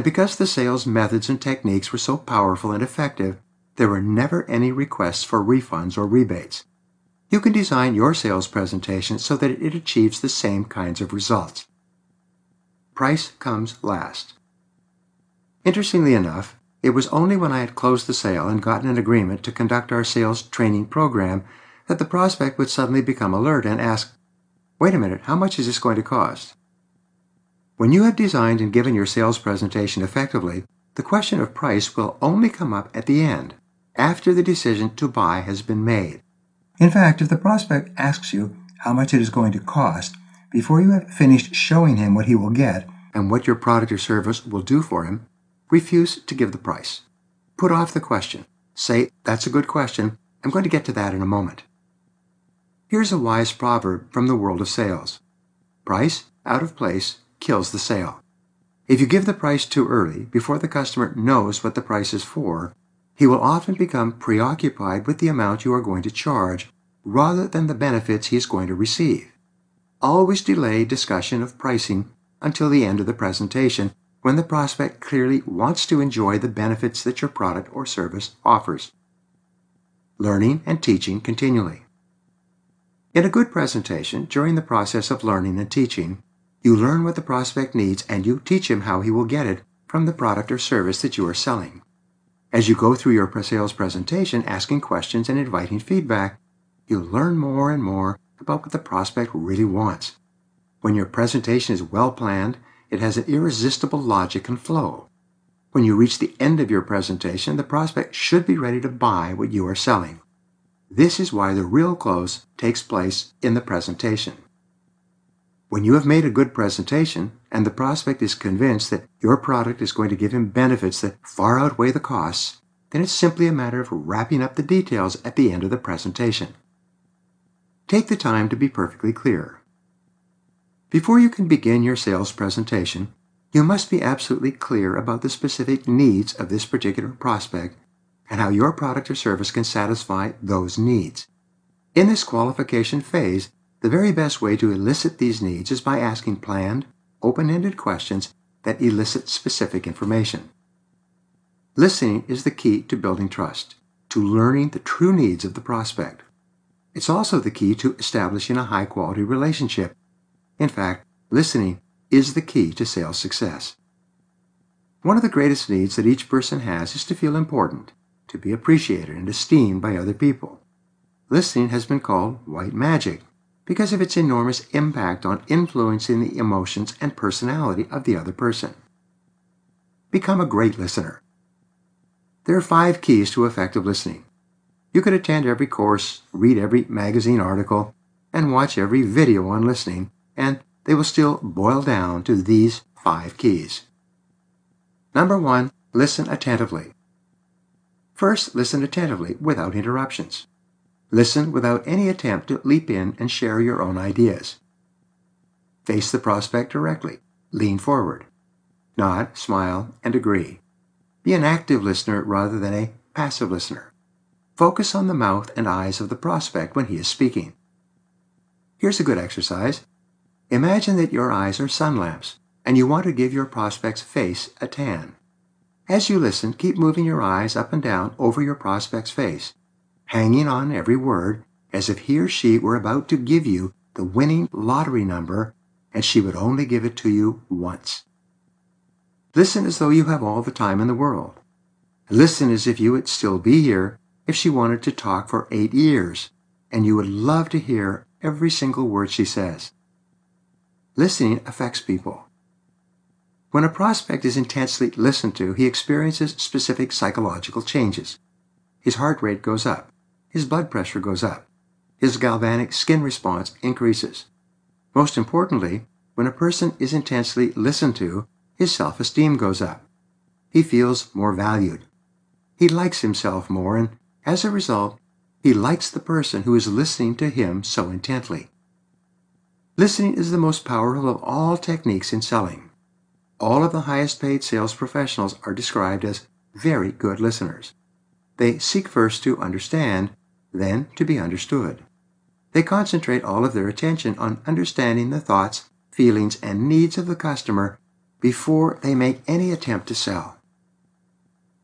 And because the sales methods and techniques were so powerful and effective, there were never any requests for refunds or rebates. You can design your sales presentation so that it achieves the same kinds of results. Price comes last. Interestingly enough, it was only when I had closed the sale and gotten an agreement to conduct our sales training program that the prospect would suddenly become alert and ask, Wait a minute, how much is this going to cost? When you have designed and given your sales presentation effectively, the question of price will only come up at the end, after the decision to buy has been made. In fact, if the prospect asks you how much it is going to cost, before you have finished showing him what he will get and what your product or service will do for him, refuse to give the price. Put off the question. Say, That's a good question. I'm going to get to that in a moment. Here's a wise proverb from the world of sales Price out of place kills the sale. If you give the price too early, before the customer knows what the price is for, he will often become preoccupied with the amount you are going to charge rather than the benefits he is going to receive. Always delay discussion of pricing until the end of the presentation when the prospect clearly wants to enjoy the benefits that your product or service offers. Learning and teaching continually. In a good presentation, during the process of learning and teaching, you learn what the prospect needs and you teach him how he will get it from the product or service that you are selling. As you go through your sales presentation, asking questions and inviting feedback, you learn more and more about what the prospect really wants. When your presentation is well planned, it has an irresistible logic and flow. When you reach the end of your presentation, the prospect should be ready to buy what you are selling. This is why the real close takes place in the presentation. When you have made a good presentation and the prospect is convinced that your product is going to give him benefits that far outweigh the costs, then it's simply a matter of wrapping up the details at the end of the presentation. Take the time to be perfectly clear. Before you can begin your sales presentation, you must be absolutely clear about the specific needs of this particular prospect and how your product or service can satisfy those needs. In this qualification phase, the very best way to elicit these needs is by asking planned, open-ended questions that elicit specific information. Listening is the key to building trust, to learning the true needs of the prospect. It's also the key to establishing a high-quality relationship in fact, listening is the key to sales success. One of the greatest needs that each person has is to feel important, to be appreciated and esteemed by other people. Listening has been called white magic because of its enormous impact on influencing the emotions and personality of the other person. Become a great listener. There are five keys to effective listening. You could attend every course, read every magazine article, and watch every video on listening, and they will still boil down to these five keys. Number one, listen attentively. First, listen attentively without interruptions. Listen without any attempt to leap in and share your own ideas. Face the prospect directly. Lean forward. Nod, smile, and agree. Be an active listener rather than a passive listener. Focus on the mouth and eyes of the prospect when he is speaking. Here's a good exercise. Imagine that your eyes are sun lamps, and you want to give your prospect's face a tan. As you listen, keep moving your eyes up and down over your prospect's face, hanging on every word as if he or she were about to give you the winning lottery number and she would only give it to you once. Listen as though you have all the time in the world. Listen as if you would still be here if she wanted to talk for eight years, and you would love to hear every single word she says. Listening affects people. When a prospect is intensely listened to, he experiences specific psychological changes. His heart rate goes up. His blood pressure goes up. His galvanic skin response increases. Most importantly, when a person is intensely listened to, his self-esteem goes up. He feels more valued. He likes himself more, and as a result, he likes the person who is listening to him so intently. Listening is the most powerful of all techniques in selling. All of the highest paid sales professionals are described as very good listeners. They seek first to understand, then to be understood. They concentrate all of their attention on understanding the thoughts, feelings, and needs of the customer before they make any attempt to sell.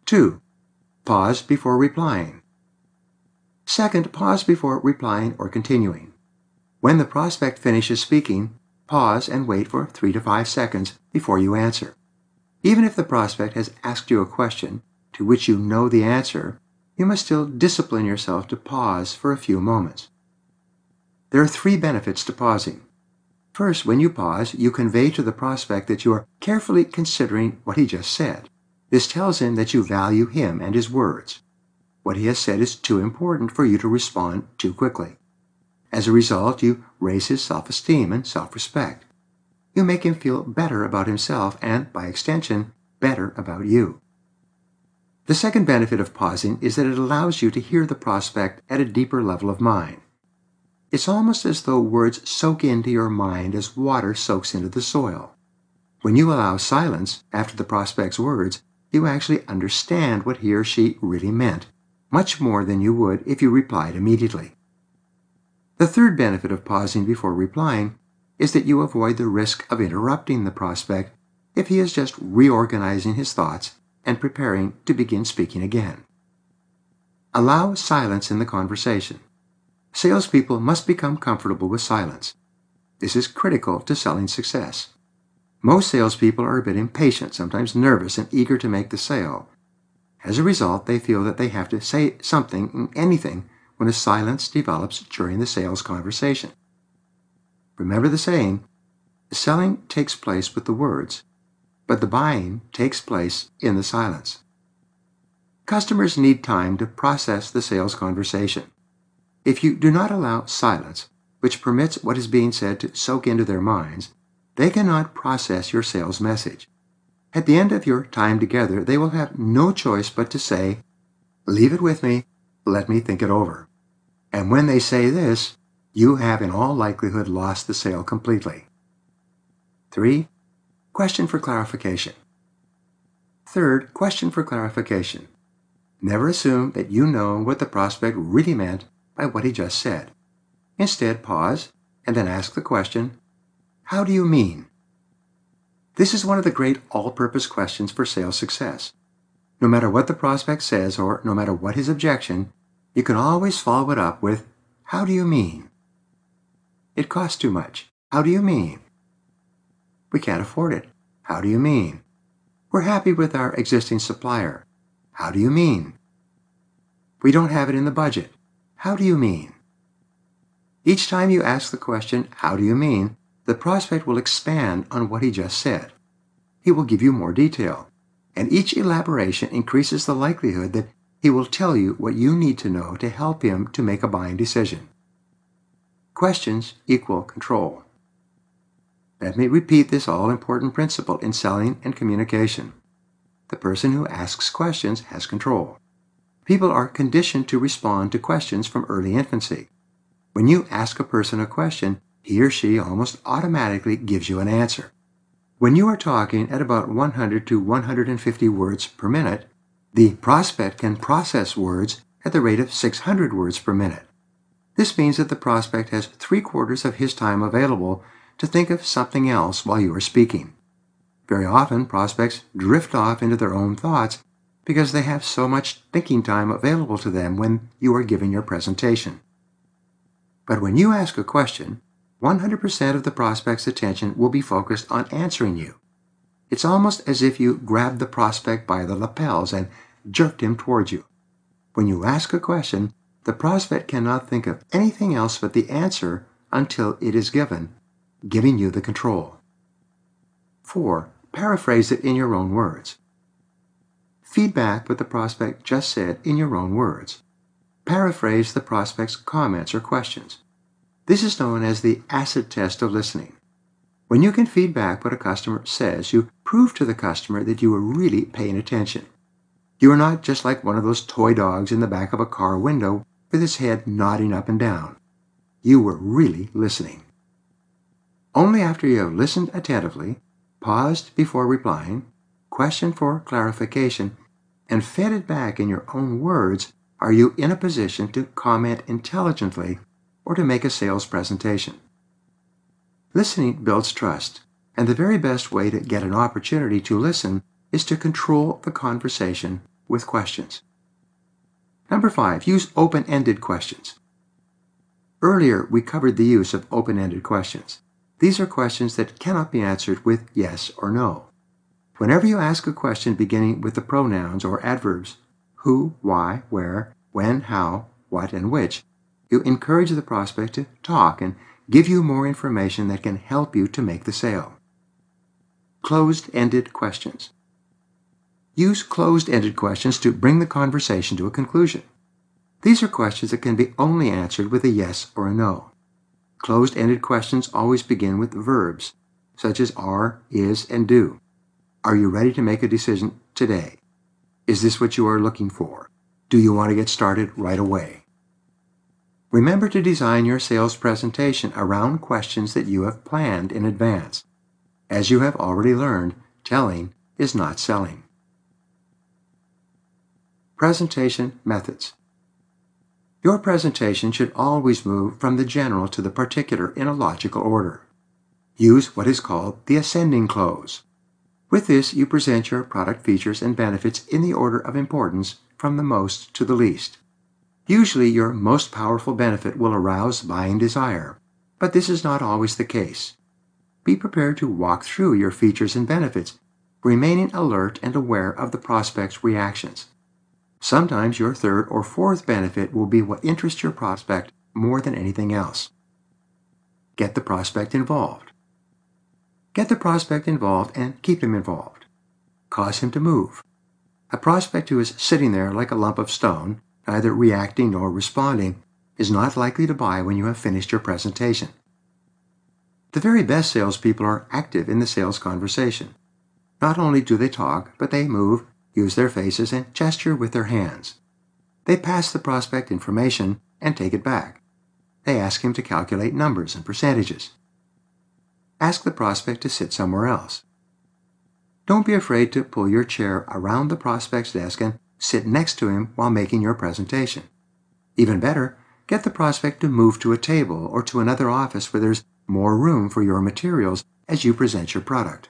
2. Pause before replying. Second, pause before replying or continuing. When the prospect finishes speaking, pause and wait for 3 to 5 seconds before you answer. Even if the prospect has asked you a question to which you know the answer, you must still discipline yourself to pause for a few moments. There are three benefits to pausing. First, when you pause, you convey to the prospect that you are carefully considering what he just said. This tells him that you value him and his words. What he has said is too important for you to respond too quickly. As a result, you raise his self esteem and self respect. You make him feel better about himself and, by extension, better about you. The second benefit of pausing is that it allows you to hear the prospect at a deeper level of mind. It's almost as though words soak into your mind as water soaks into the soil. When you allow silence after the prospect's words, you actually understand what he or she really meant, much more than you would if you replied immediately. The third benefit of pausing before replying is that you avoid the risk of interrupting the prospect if he is just reorganizing his thoughts and preparing to begin speaking again. Allow silence in the conversation. Salespeople must become comfortable with silence. This is critical to selling success. Most salespeople are a bit impatient, sometimes nervous, and eager to make the sale. As a result, they feel that they have to say something, anything, when a silence develops during the sales conversation. Remember the saying selling takes place with the words, but the buying takes place in the silence. Customers need time to process the sales conversation. If you do not allow silence, which permits what is being said to soak into their minds, they cannot process your sales message. At the end of your time together, they will have no choice but to say, Leave it with me, let me think it over. And when they say this, you have in all likelihood lost the sale completely. 3. Question for clarification. Third, question for clarification. Never assume that you know what the prospect really meant by what he just said. Instead, pause and then ask the question, How do you mean? This is one of the great all purpose questions for sales success. No matter what the prospect says or no matter what his objection, you can always follow it up with, How do you mean? It costs too much. How do you mean? We can't afford it. How do you mean? We're happy with our existing supplier. How do you mean? We don't have it in the budget. How do you mean? Each time you ask the question, How do you mean? the prospect will expand on what he just said. He will give you more detail, and each elaboration increases the likelihood that he will tell you what you need to know to help him to make a buying decision. Questions equal control. Let me repeat this all important principle in selling and communication. The person who asks questions has control. People are conditioned to respond to questions from early infancy. When you ask a person a question, he or she almost automatically gives you an answer. When you are talking at about 100 to 150 words per minute, the prospect can process words at the rate of 600 words per minute. This means that the prospect has three quarters of his time available to think of something else while you are speaking. Very often, prospects drift off into their own thoughts because they have so much thinking time available to them when you are giving your presentation. But when you ask a question, 100% of the prospect's attention will be focused on answering you. It's almost as if you grabbed the prospect by the lapels and jerked him towards you. When you ask a question, the prospect cannot think of anything else but the answer until it is given, giving you the control. 4. Paraphrase it in your own words. Feedback what the prospect just said in your own words. Paraphrase the prospect's comments or questions. This is known as the acid test of listening. When you can feedback what a customer says, you prove to the customer that you are really paying attention. You are not just like one of those toy dogs in the back of a car window with his head nodding up and down. You were really listening. Only after you have listened attentively, paused before replying, questioned for clarification, and fed it back in your own words are you in a position to comment intelligently or to make a sales presentation. Listening builds trust, And the very best way to get an opportunity to listen is to control the conversation with questions. Number five, use open ended questions. Earlier, we covered the use of open ended questions. These are questions that cannot be answered with yes or no. Whenever you ask a question beginning with the pronouns or adverbs who, why, where, when, how, what, and which, you encourage the prospect to talk and give you more information that can help you to make the sale. Closed ended questions. Use closed ended questions to bring the conversation to a conclusion. These are questions that can be only answered with a yes or a no. Closed ended questions always begin with verbs, such as are, is, and do. Are you ready to make a decision today? Is this what you are looking for? Do you want to get started right away? Remember to design your sales presentation around questions that you have planned in advance. As you have already learned, telling is not selling. Presentation Methods Your presentation should always move from the general to the particular in a logical order. Use what is called the ascending close. With this, you present your product features and benefits in the order of importance from the most to the least. Usually, your most powerful benefit will arouse buying desire, but this is not always the case. Be prepared to walk through your features and benefits, remaining alert and aware of the prospect's reactions. Sometimes your third or fourth benefit will be what interests your prospect more than anything else. Get the prospect involved. Get the prospect involved and keep him involved. Cause him to move. A prospect who is sitting there like a lump of stone, neither reacting nor responding, is not likely to buy when you have finished your presentation. The very best salespeople are active in the sales conversation. Not only do they talk, but they move, use their faces, and gesture with their hands. They pass the prospect information and take it back. They ask him to calculate numbers and percentages. Ask the prospect to sit somewhere else. Don't be afraid to pull your chair around the prospect's desk and sit next to him while making your presentation. Even better, get the prospect to move to a table or to another office where there's more room for your materials as you present your product.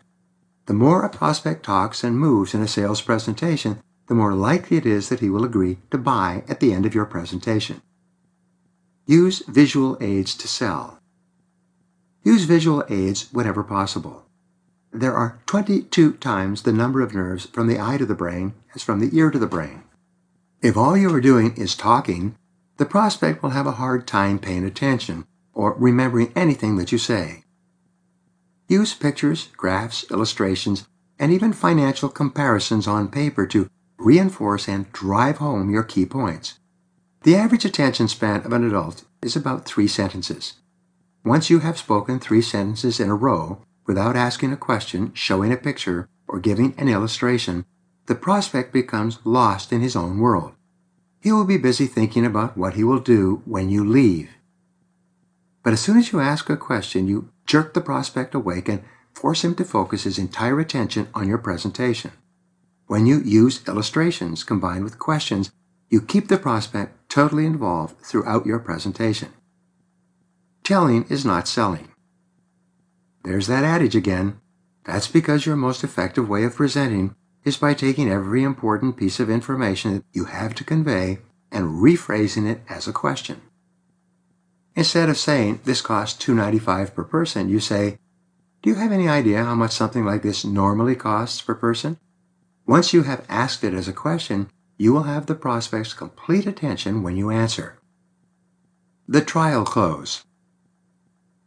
The more a prospect talks and moves in a sales presentation, the more likely it is that he will agree to buy at the end of your presentation. Use visual aids to sell. Use visual aids whenever possible. There are 22 times the number of nerves from the eye to the brain as from the ear to the brain. If all you are doing is talking, the prospect will have a hard time paying attention or remembering anything that you say. Use pictures, graphs, illustrations, and even financial comparisons on paper to reinforce and drive home your key points. The average attention span of an adult is about three sentences. Once you have spoken three sentences in a row without asking a question, showing a picture, or giving an illustration, the prospect becomes lost in his own world. He will be busy thinking about what he will do when you leave. But as soon as you ask a question, you jerk the prospect awake and force him to focus his entire attention on your presentation. When you use illustrations combined with questions, you keep the prospect totally involved throughout your presentation. Telling is not selling. There's that adage again. That's because your most effective way of presenting is by taking every important piece of information that you have to convey and rephrasing it as a question. Instead of saying, this costs $2.95 per person, you say, do you have any idea how much something like this normally costs per person? Once you have asked it as a question, you will have the prospect's complete attention when you answer. The trial close.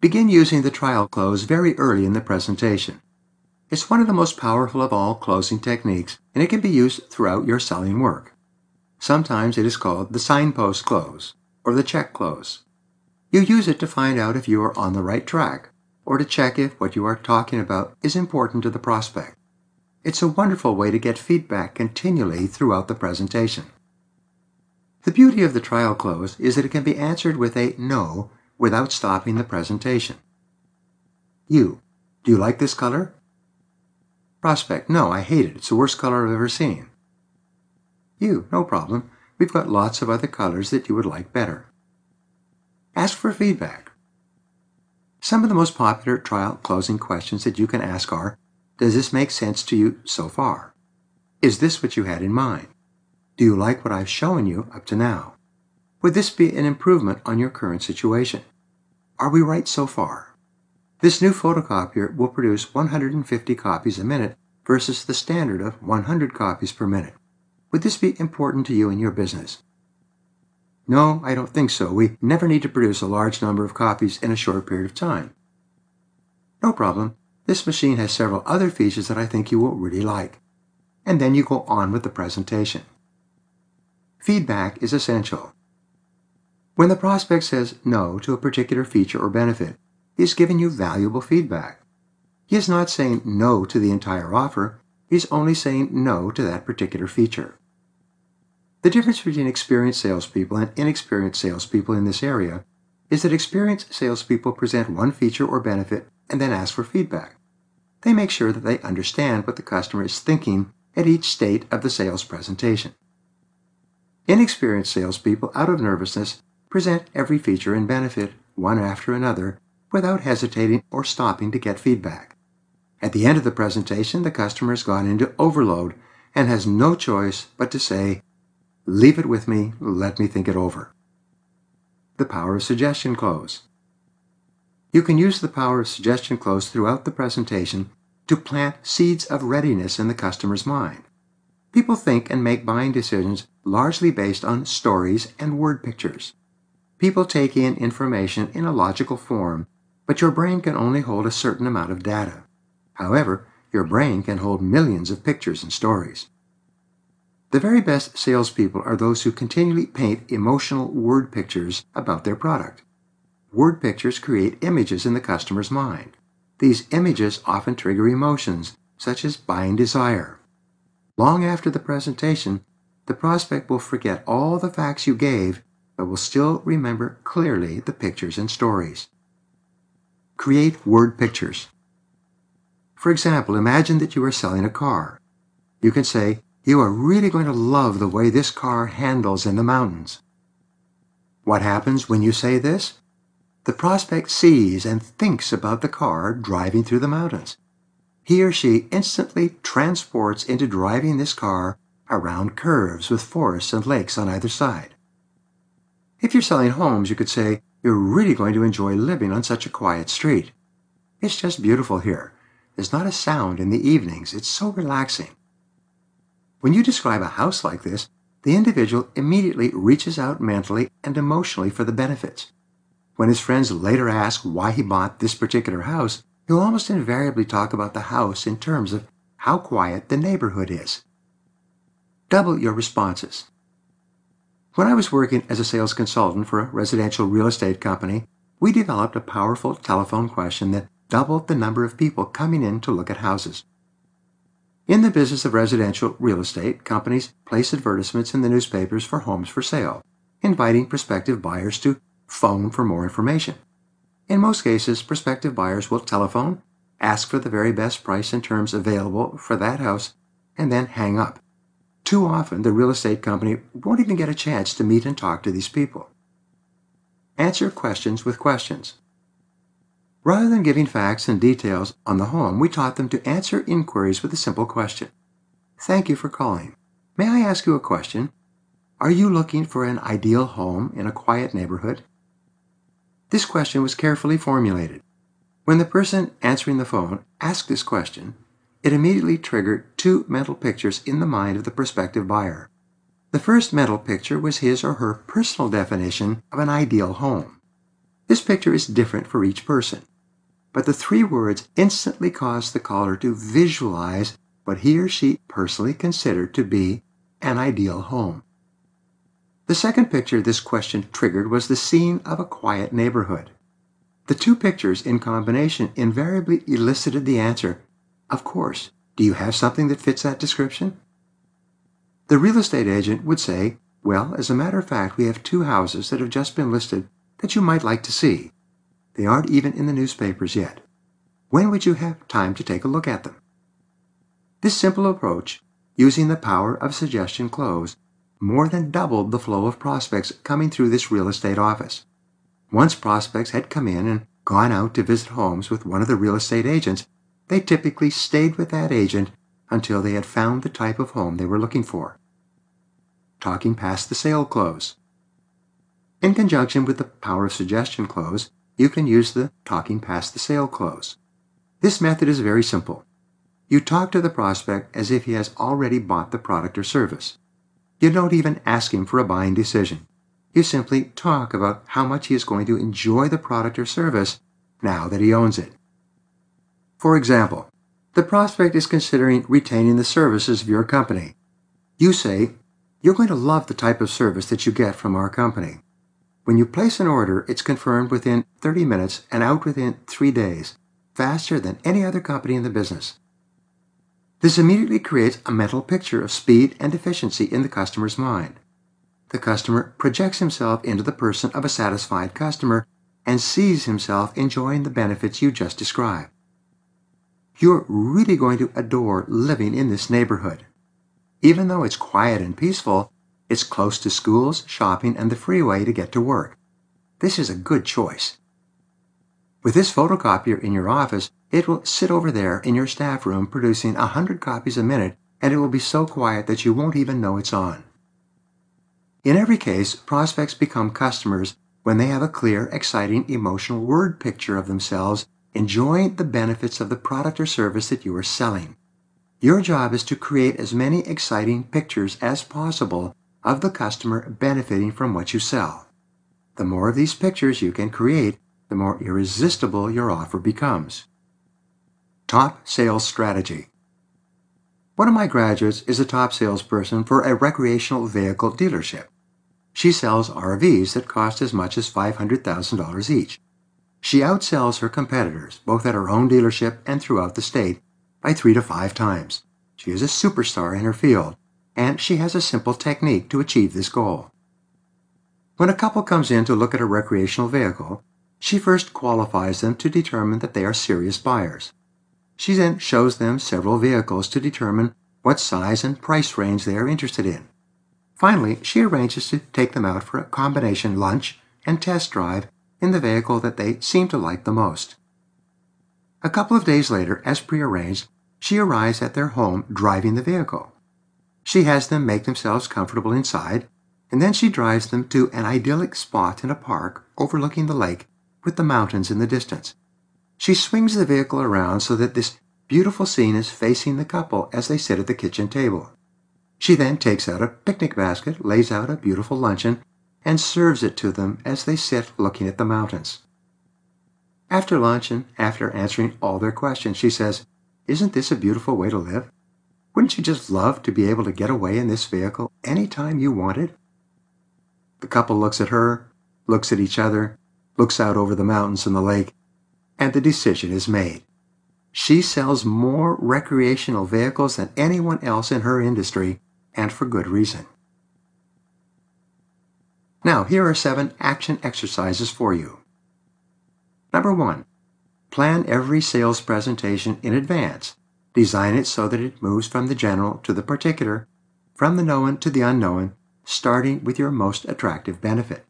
Begin using the trial close very early in the presentation. It's one of the most powerful of all closing techniques, and it can be used throughout your selling work. Sometimes it is called the signpost close or the check close. You use it to find out if you are on the right track, or to check if what you are talking about is important to the prospect. It's a wonderful way to get feedback continually throughout the presentation. The beauty of the trial close is that it can be answered with a no without stopping the presentation. You, do you like this color? Prospect, no, I hate it. It's the worst color I've ever seen. You, no problem. We've got lots of other colors that you would like better. Ask for feedback. Some of the most popular trial closing questions that you can ask are Does this make sense to you so far? Is this what you had in mind? Do you like what I've shown you up to now? Would this be an improvement on your current situation? Are we right so far? This new photocopier will produce 150 copies a minute versus the standard of 100 copies per minute. Would this be important to you in your business? No, I don't think so. We never need to produce a large number of copies in a short period of time. No problem. This machine has several other features that I think you will really like. And then you go on with the presentation. Feedback is essential. When the prospect says no to a particular feature or benefit, he is giving you valuable feedback. He is not saying no to the entire offer, he is only saying no to that particular feature. The difference between experienced salespeople and inexperienced salespeople in this area is that experienced salespeople present one feature or benefit and then ask for feedback. They make sure that they understand what the customer is thinking at each state of the sales presentation. Inexperienced salespeople, out of nervousness, present every feature and benefit, one after another, without hesitating or stopping to get feedback. At the end of the presentation, the customer has gone into overload and has no choice but to say, Leave it with me, let me think it over. The power of suggestion close. You can use the power of suggestion close throughout the presentation to plant seeds of readiness in the customer's mind. People think and make buying decisions largely based on stories and word pictures. People take in information in a logical form, but your brain can only hold a certain amount of data. However, your brain can hold millions of pictures and stories. The very best salespeople are those who continually paint emotional word pictures about their product. Word pictures create images in the customer's mind. These images often trigger emotions, such as buying desire. Long after the presentation, the prospect will forget all the facts you gave, but will still remember clearly the pictures and stories. Create word pictures. For example, imagine that you are selling a car. You can say, you are really going to love the way this car handles in the mountains. What happens when you say this? The prospect sees and thinks about the car driving through the mountains. He or she instantly transports into driving this car around curves with forests and lakes on either side. If you're selling homes, you could say, You're really going to enjoy living on such a quiet street. It's just beautiful here. There's not a sound in the evenings. It's so relaxing. When you describe a house like this, the individual immediately reaches out mentally and emotionally for the benefits. When his friends later ask why he bought this particular house, he'll almost invariably talk about the house in terms of how quiet the neighborhood is. Double your responses. When I was working as a sales consultant for a residential real estate company, we developed a powerful telephone question that doubled the number of people coming in to look at houses. In the business of residential real estate, companies place advertisements in the newspapers for homes for sale, inviting prospective buyers to phone for more information. In most cases, prospective buyers will telephone, ask for the very best price and terms available for that house, and then hang up. Too often, the real estate company won't even get a chance to meet and talk to these people. Answer questions with questions. Rather than giving facts and details on the home, we taught them to answer inquiries with a simple question. Thank you for calling. May I ask you a question? Are you looking for an ideal home in a quiet neighborhood? This question was carefully formulated. When the person answering the phone asked this question, it immediately triggered two mental pictures in the mind of the prospective buyer. The first mental picture was his or her personal definition of an ideal home. This picture is different for each person but the three words instantly caused the caller to visualize what he or she personally considered to be an ideal home. The second picture this question triggered was the scene of a quiet neighborhood. The two pictures in combination invariably elicited the answer, Of course, do you have something that fits that description? The real estate agent would say, Well, as a matter of fact, we have two houses that have just been listed that you might like to see. They aren't even in the newspapers yet. When would you have time to take a look at them? This simple approach, using the power of suggestion close, more than doubled the flow of prospects coming through this real estate office. Once prospects had come in and gone out to visit homes with one of the real estate agents, they typically stayed with that agent until they had found the type of home they were looking for. Talking past the sale close. In conjunction with the power of suggestion close, you can use the talking past the sale close. This method is very simple. You talk to the prospect as if he has already bought the product or service. You don't even ask him for a buying decision. You simply talk about how much he is going to enjoy the product or service now that he owns it. For example, the prospect is considering retaining the services of your company. You say, You're going to love the type of service that you get from our company. When you place an order, it's confirmed within 30 minutes and out within three days, faster than any other company in the business. This immediately creates a mental picture of speed and efficiency in the customer's mind. The customer projects himself into the person of a satisfied customer and sees himself enjoying the benefits you just described. You're really going to adore living in this neighborhood. Even though it's quiet and peaceful, it's close to schools, shopping, and the freeway to get to work. This is a good choice. With this photocopier in your office, it will sit over there in your staff room producing a hundred copies a minute, and it will be so quiet that you won't even know it's on. In every case, prospects become customers when they have a clear, exciting, emotional word picture of themselves enjoying the benefits of the product or service that you are selling. Your job is to create as many exciting pictures as possible of the customer benefiting from what you sell. The more of these pictures you can create, the more irresistible your offer becomes. Top Sales Strategy One of my graduates is a top salesperson for a recreational vehicle dealership. She sells RVs that cost as much as $500,000 each. She outsells her competitors, both at her own dealership and throughout the state, by three to five times. She is a superstar in her field, and she has a simple technique to achieve this goal. When a couple comes in to look at a recreational vehicle, she first qualifies them to determine that they are serious buyers. She then shows them several vehicles to determine what size and price range they are interested in. Finally, she arranges to take them out for a combination lunch and test drive in the vehicle that they seem to like the most. A couple of days later, as prearranged, she arrives at their home driving the vehicle. She has them make themselves comfortable inside, and then she drives them to an idyllic spot in a park overlooking the lake with the mountains in the distance. She swings the vehicle around so that this beautiful scene is facing the couple as they sit at the kitchen table. She then takes out a picnic basket, lays out a beautiful luncheon, and serves it to them as they sit looking at the mountains. After lunch and after answering all their questions, she says, Isn't this a beautiful way to live? Wouldn't you just love to be able to get away in this vehicle any time you wanted? The couple looks at her, looks at each other, looks out over the mountains and the lake, and the decision is made. She sells more recreational vehicles than anyone else in her industry, and for good reason. Now, here are seven action exercises for you. Number one, plan every sales presentation in advance. Design it so that it moves from the general to the particular, from the known to the unknown, starting with your most attractive benefit.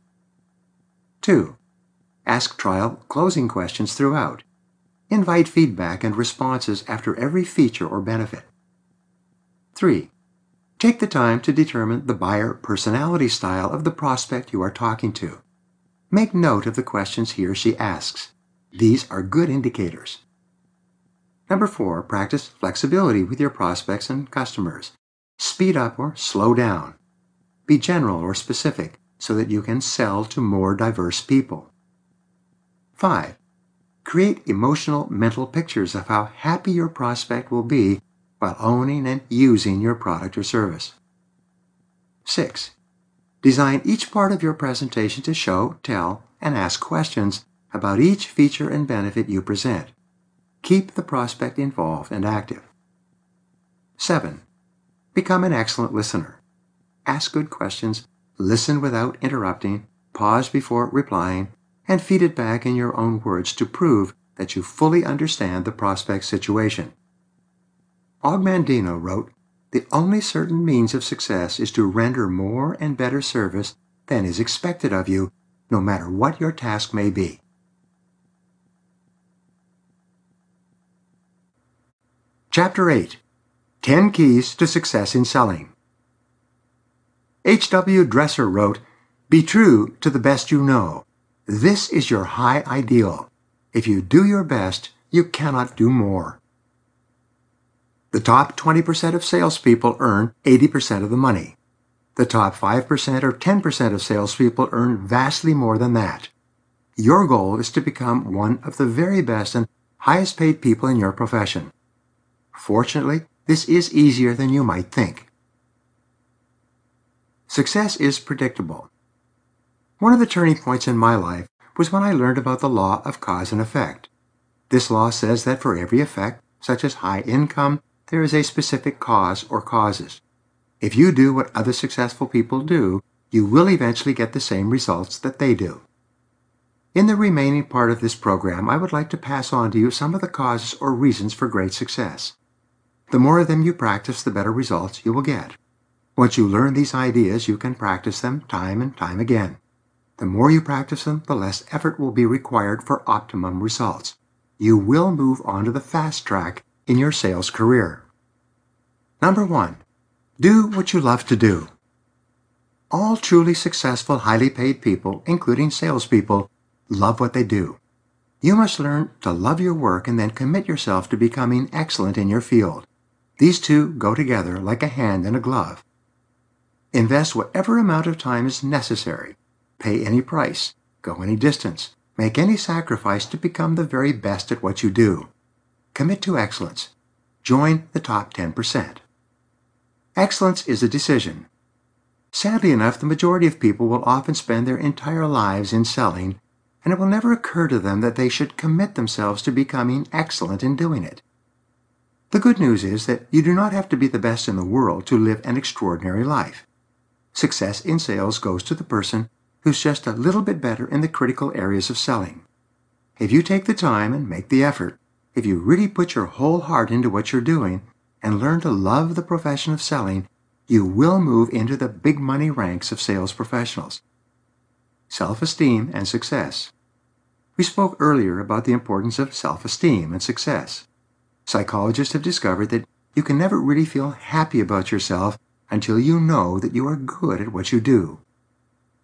2. Ask trial closing questions throughout. Invite feedback and responses after every feature or benefit. 3. Take the time to determine the buyer personality style of the prospect you are talking to. Make note of the questions he or she asks. These are good indicators. Number four, practice flexibility with your prospects and customers. Speed up or slow down. Be general or specific so that you can sell to more diverse people. 5. Create emotional mental pictures of how happy your prospect will be while owning and using your product or service. 6. Design each part of your presentation to show, tell, and ask questions about each feature and benefit you present. Keep the prospect involved and active. 7. Become an excellent listener. Ask good questions, listen without interrupting, pause before replying, and feed it back in your own words to prove that you fully understand the prospect's situation. Og Mandino wrote, The only certain means of success is to render more and better service than is expected of you, no matter what your task may be. Chapter 8 10 Keys to Success in Selling. H.W. Dresser wrote, Be true to the best you know. This is your high ideal. If you do your best, you cannot do more. The top 20% of salespeople earn 80% of the money. The top 5% or 10% of salespeople earn vastly more than that. Your goal is to become one of the very best and highest paid people in your profession. Fortunately, this is easier than you might think. Success is predictable. One of the turning points in my life was when I learned about the law of cause and effect. This law says that for every effect, such as high income, there is a specific cause or causes. If you do what other successful people do, you will eventually get the same results that they do. In the remaining part of this program, I would like to pass on to you some of the causes or reasons for great success. The more of them you practice, the better results you will get. Once you learn these ideas, you can practice them time and time again. The more you practice them, the less effort will be required for optimum results. You will move on to the fast track in your sales career. Number one, do what you love to do. All truly successful, highly paid people, including salespeople, love what they do. You must learn to love your work and then commit yourself to becoming excellent in your field. These two go together like a hand and a glove. Invest whatever amount of time is necessary. Pay any price. Go any distance. Make any sacrifice to become the very best at what you do. Commit to excellence. Join the top 10%. Excellence is a decision. Sadly enough, the majority of people will often spend their entire lives in selling, and it will never occur to them that they should commit themselves to becoming excellent in doing it. The good news is that you do not have to be the best in the world to live an extraordinary life. Success in sales goes to the person who's just a little bit better in the critical areas of selling. If you take the time and make the effort, if you really put your whole heart into what you're doing and learn to love the profession of selling, you will move into the big money ranks of sales professionals. Self-esteem and success. We spoke earlier about the importance of self-esteem and success. Psychologists have discovered that you can never really feel happy about yourself until you know that you are good at what you do.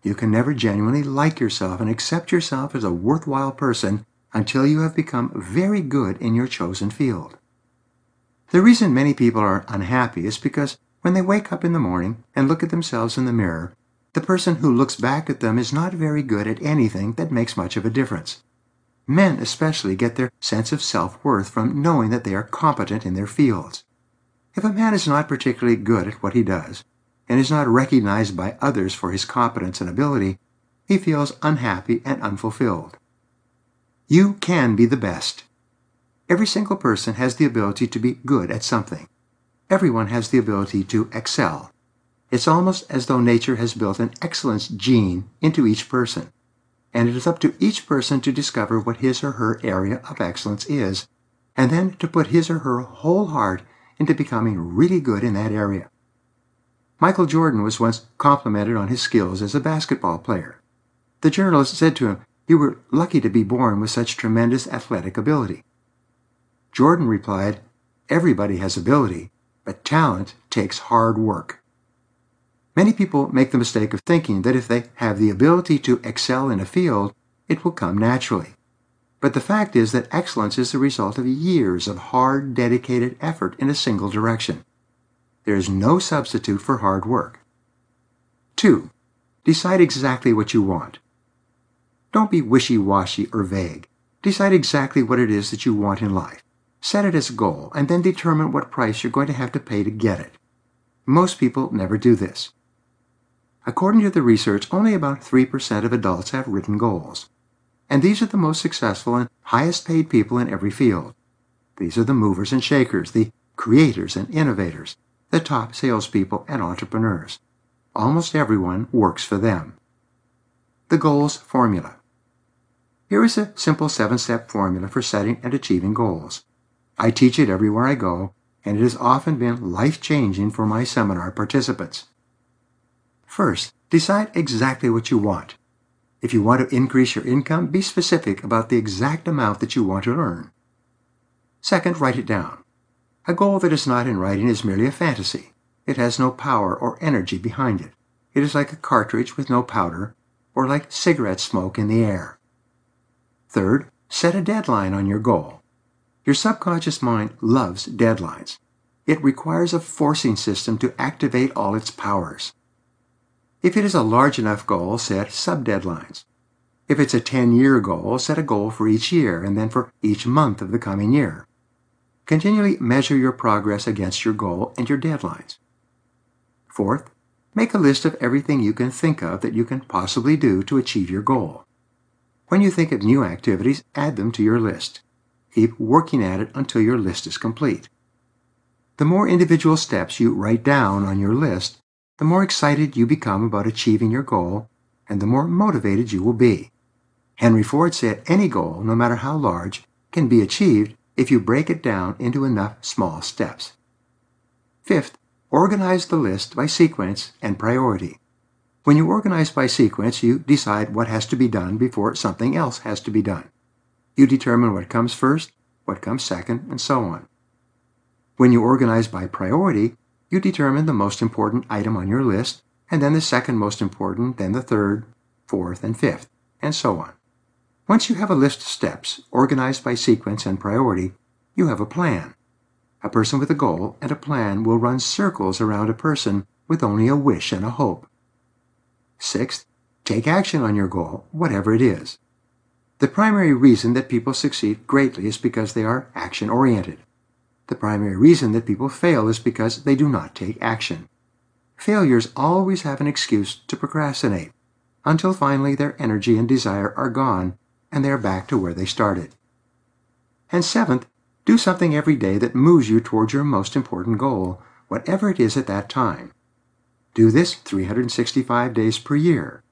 You can never genuinely like yourself and accept yourself as a worthwhile person until you have become very good in your chosen field. The reason many people are unhappy is because when they wake up in the morning and look at themselves in the mirror, the person who looks back at them is not very good at anything that makes much of a difference. Men especially get their sense of self-worth from knowing that they are competent in their fields. If a man is not particularly good at what he does, and is not recognized by others for his competence and ability, he feels unhappy and unfulfilled. You can be the best. Every single person has the ability to be good at something. Everyone has the ability to excel. It's almost as though nature has built an excellence gene into each person and it is up to each person to discover what his or her area of excellence is, and then to put his or her whole heart into becoming really good in that area. Michael Jordan was once complimented on his skills as a basketball player. The journalist said to him, You were lucky to be born with such tremendous athletic ability. Jordan replied, Everybody has ability, but talent takes hard work. Many people make the mistake of thinking that if they have the ability to excel in a field, it will come naturally. But the fact is that excellence is the result of years of hard, dedicated effort in a single direction. There is no substitute for hard work. 2. Decide exactly what you want. Don't be wishy-washy or vague. Decide exactly what it is that you want in life. Set it as a goal, and then determine what price you're going to have to pay to get it. Most people never do this. According to the research, only about 3% of adults have written goals. And these are the most successful and highest paid people in every field. These are the movers and shakers, the creators and innovators, the top salespeople and entrepreneurs. Almost everyone works for them. The Goals Formula Here is a simple seven-step formula for setting and achieving goals. I teach it everywhere I go, and it has often been life-changing for my seminar participants. First, decide exactly what you want. If you want to increase your income, be specific about the exact amount that you want to earn. Second, write it down. A goal that is not in writing is merely a fantasy. It has no power or energy behind it. It is like a cartridge with no powder, or like cigarette smoke in the air. Third, set a deadline on your goal. Your subconscious mind loves deadlines. It requires a forcing system to activate all its powers. If it is a large enough goal, set sub-deadlines. If it's a 10-year goal, set a goal for each year and then for each month of the coming year. Continually measure your progress against your goal and your deadlines. Fourth, make a list of everything you can think of that you can possibly do to achieve your goal. When you think of new activities, add them to your list. Keep working at it until your list is complete. The more individual steps you write down on your list, the more excited you become about achieving your goal and the more motivated you will be. Henry Ford said any goal, no matter how large, can be achieved if you break it down into enough small steps. Fifth, organize the list by sequence and priority. When you organize by sequence, you decide what has to be done before something else has to be done. You determine what comes first, what comes second, and so on. When you organize by priority, you determine the most important item on your list, and then the second most important, then the third, fourth, and fifth, and so on. Once you have a list of steps organized by sequence and priority, you have a plan. A person with a goal and a plan will run circles around a person with only a wish and a hope. Sixth, take action on your goal, whatever it is. The primary reason that people succeed greatly is because they are action oriented. The primary reason that people fail is because they do not take action. Failures always have an excuse to procrastinate, until finally their energy and desire are gone and they are back to where they started. And seventh, do something every day that moves you towards your most important goal, whatever it is at that time. Do this 365 days per year.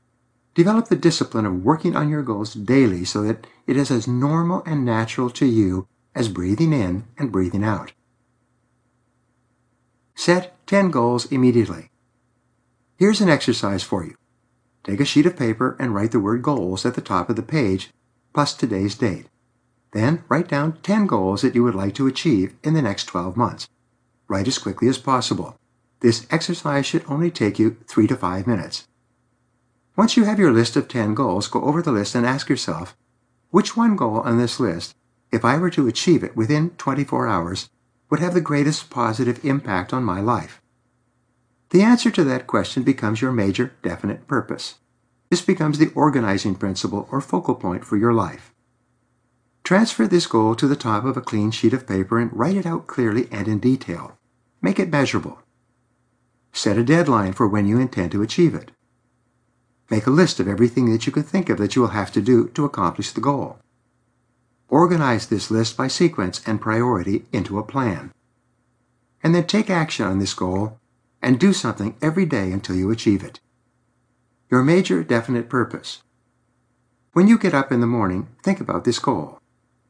Develop the discipline of working on your goals daily so that it is as normal and natural to you as breathing in and breathing out. Set 10 goals immediately. Here's an exercise for you. Take a sheet of paper and write the word goals at the top of the page plus today's date. Then write down 10 goals that you would like to achieve in the next 12 months. Write as quickly as possible. This exercise should only take you 3 to 5 minutes. Once you have your list of 10 goals, go over the list and ask yourself, which one goal on this list, if I were to achieve it within 24 hours, would have the greatest positive impact on my life? The answer to that question becomes your major definite purpose. This becomes the organizing principle or focal point for your life. Transfer this goal to the top of a clean sheet of paper and write it out clearly and in detail. Make it measurable. Set a deadline for when you intend to achieve it. Make a list of everything that you can think of that you will have to do to accomplish the goal. Organize this list by sequence and priority into a plan. And then take action on this goal and do something every day until you achieve it your major definite purpose. When you get up in the morning, think about this goal.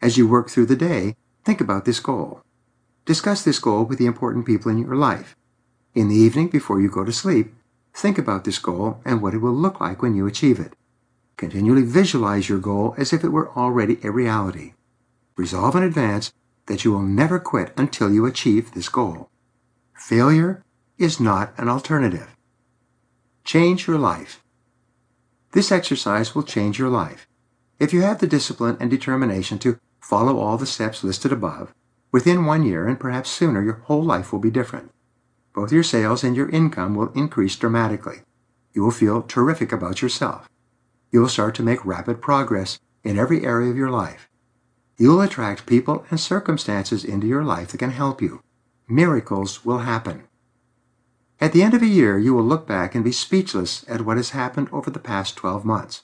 As you work through the day, think about this goal. Discuss this goal with the important people in your life. In the evening, before you go to sleep, think about this goal and what it will look like when you achieve it. Continually visualize your goal as if it were already a reality. Resolve in advance that you will never quit until you achieve this goal. Failure is not an alternative. Change your life. This exercise will change your life. If you have the discipline and determination to follow all the steps listed above, within one year and perhaps sooner, your whole life will be different. Both your sales and your income will increase dramatically. You will feel terrific about yourself. You will start to make rapid progress in every area of your life. You will attract people and circumstances into your life that can help you. Miracles will happen. At the end of a year, you will look back and be speechless at what has happened over the past 12 months.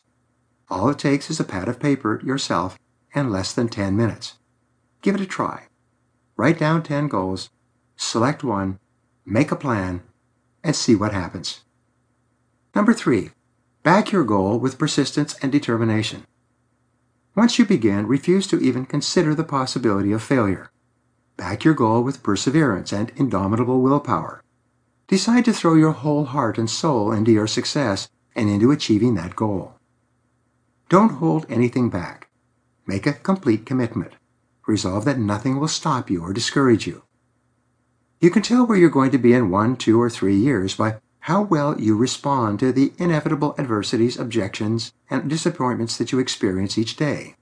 All it takes is a pad of paper yourself and less than 10 minutes. Give it a try. Write down 10 goals, select one, make a plan, and see what happens. Number three, back your goal with persistence and determination. Once you begin, refuse to even consider the possibility of failure. Back your goal with perseverance and indomitable willpower. Decide to throw your whole heart and soul into your success and into achieving that goal. Don't hold anything back. Make a complete commitment. Resolve that nothing will stop you or discourage you. You can tell where you're going to be in one, two, or three years by how well you respond to the inevitable adversities, objections, and disappointments that you experience each day.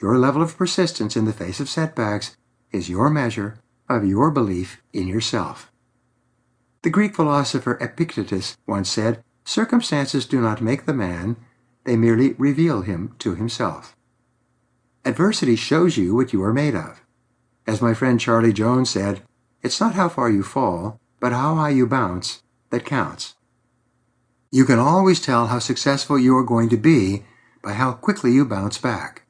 Your level of persistence in the face of setbacks is your measure of your belief in yourself. The Greek philosopher Epictetus once said, Circumstances do not make the man, they merely reveal him to himself. Adversity shows you what you are made of. As my friend Charlie Jones said, it's not how far you fall, but how high you bounce that counts. You can always tell how successful you are going to be by how quickly you bounce back.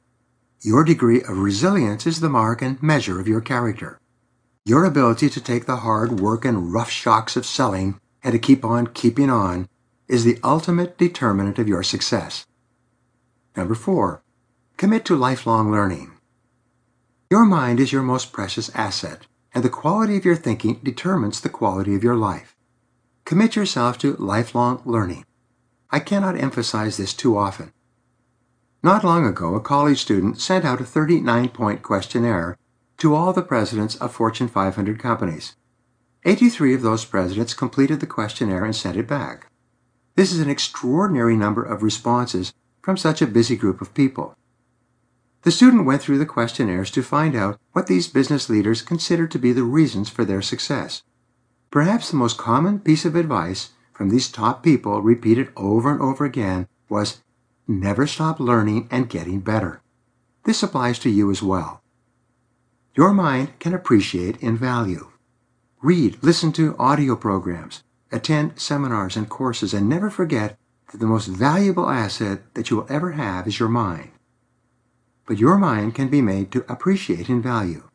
Your degree of resilience is the mark and measure of your character. Your ability to take the hard work and rough shocks of selling and to keep on keeping on is the ultimate determinant of your success. Number four, commit to lifelong learning. Your mind is your most precious asset, and the quality of your thinking determines the quality of your life. Commit yourself to lifelong learning. I cannot emphasize this too often. Not long ago, a college student sent out a 39 point questionnaire to all the presidents of Fortune 500 companies. 83 of those presidents completed the questionnaire and sent it back. This is an extraordinary number of responses from such a busy group of people. The student went through the questionnaires to find out what these business leaders considered to be the reasons for their success. Perhaps the most common piece of advice from these top people repeated over and over again was never stop learning and getting better. This applies to you as well. Your mind can appreciate in value. Read, listen to audio programs, attend seminars and courses, and never forget that the most valuable asset that you will ever have is your mind. But your mind can be made to appreciate in value.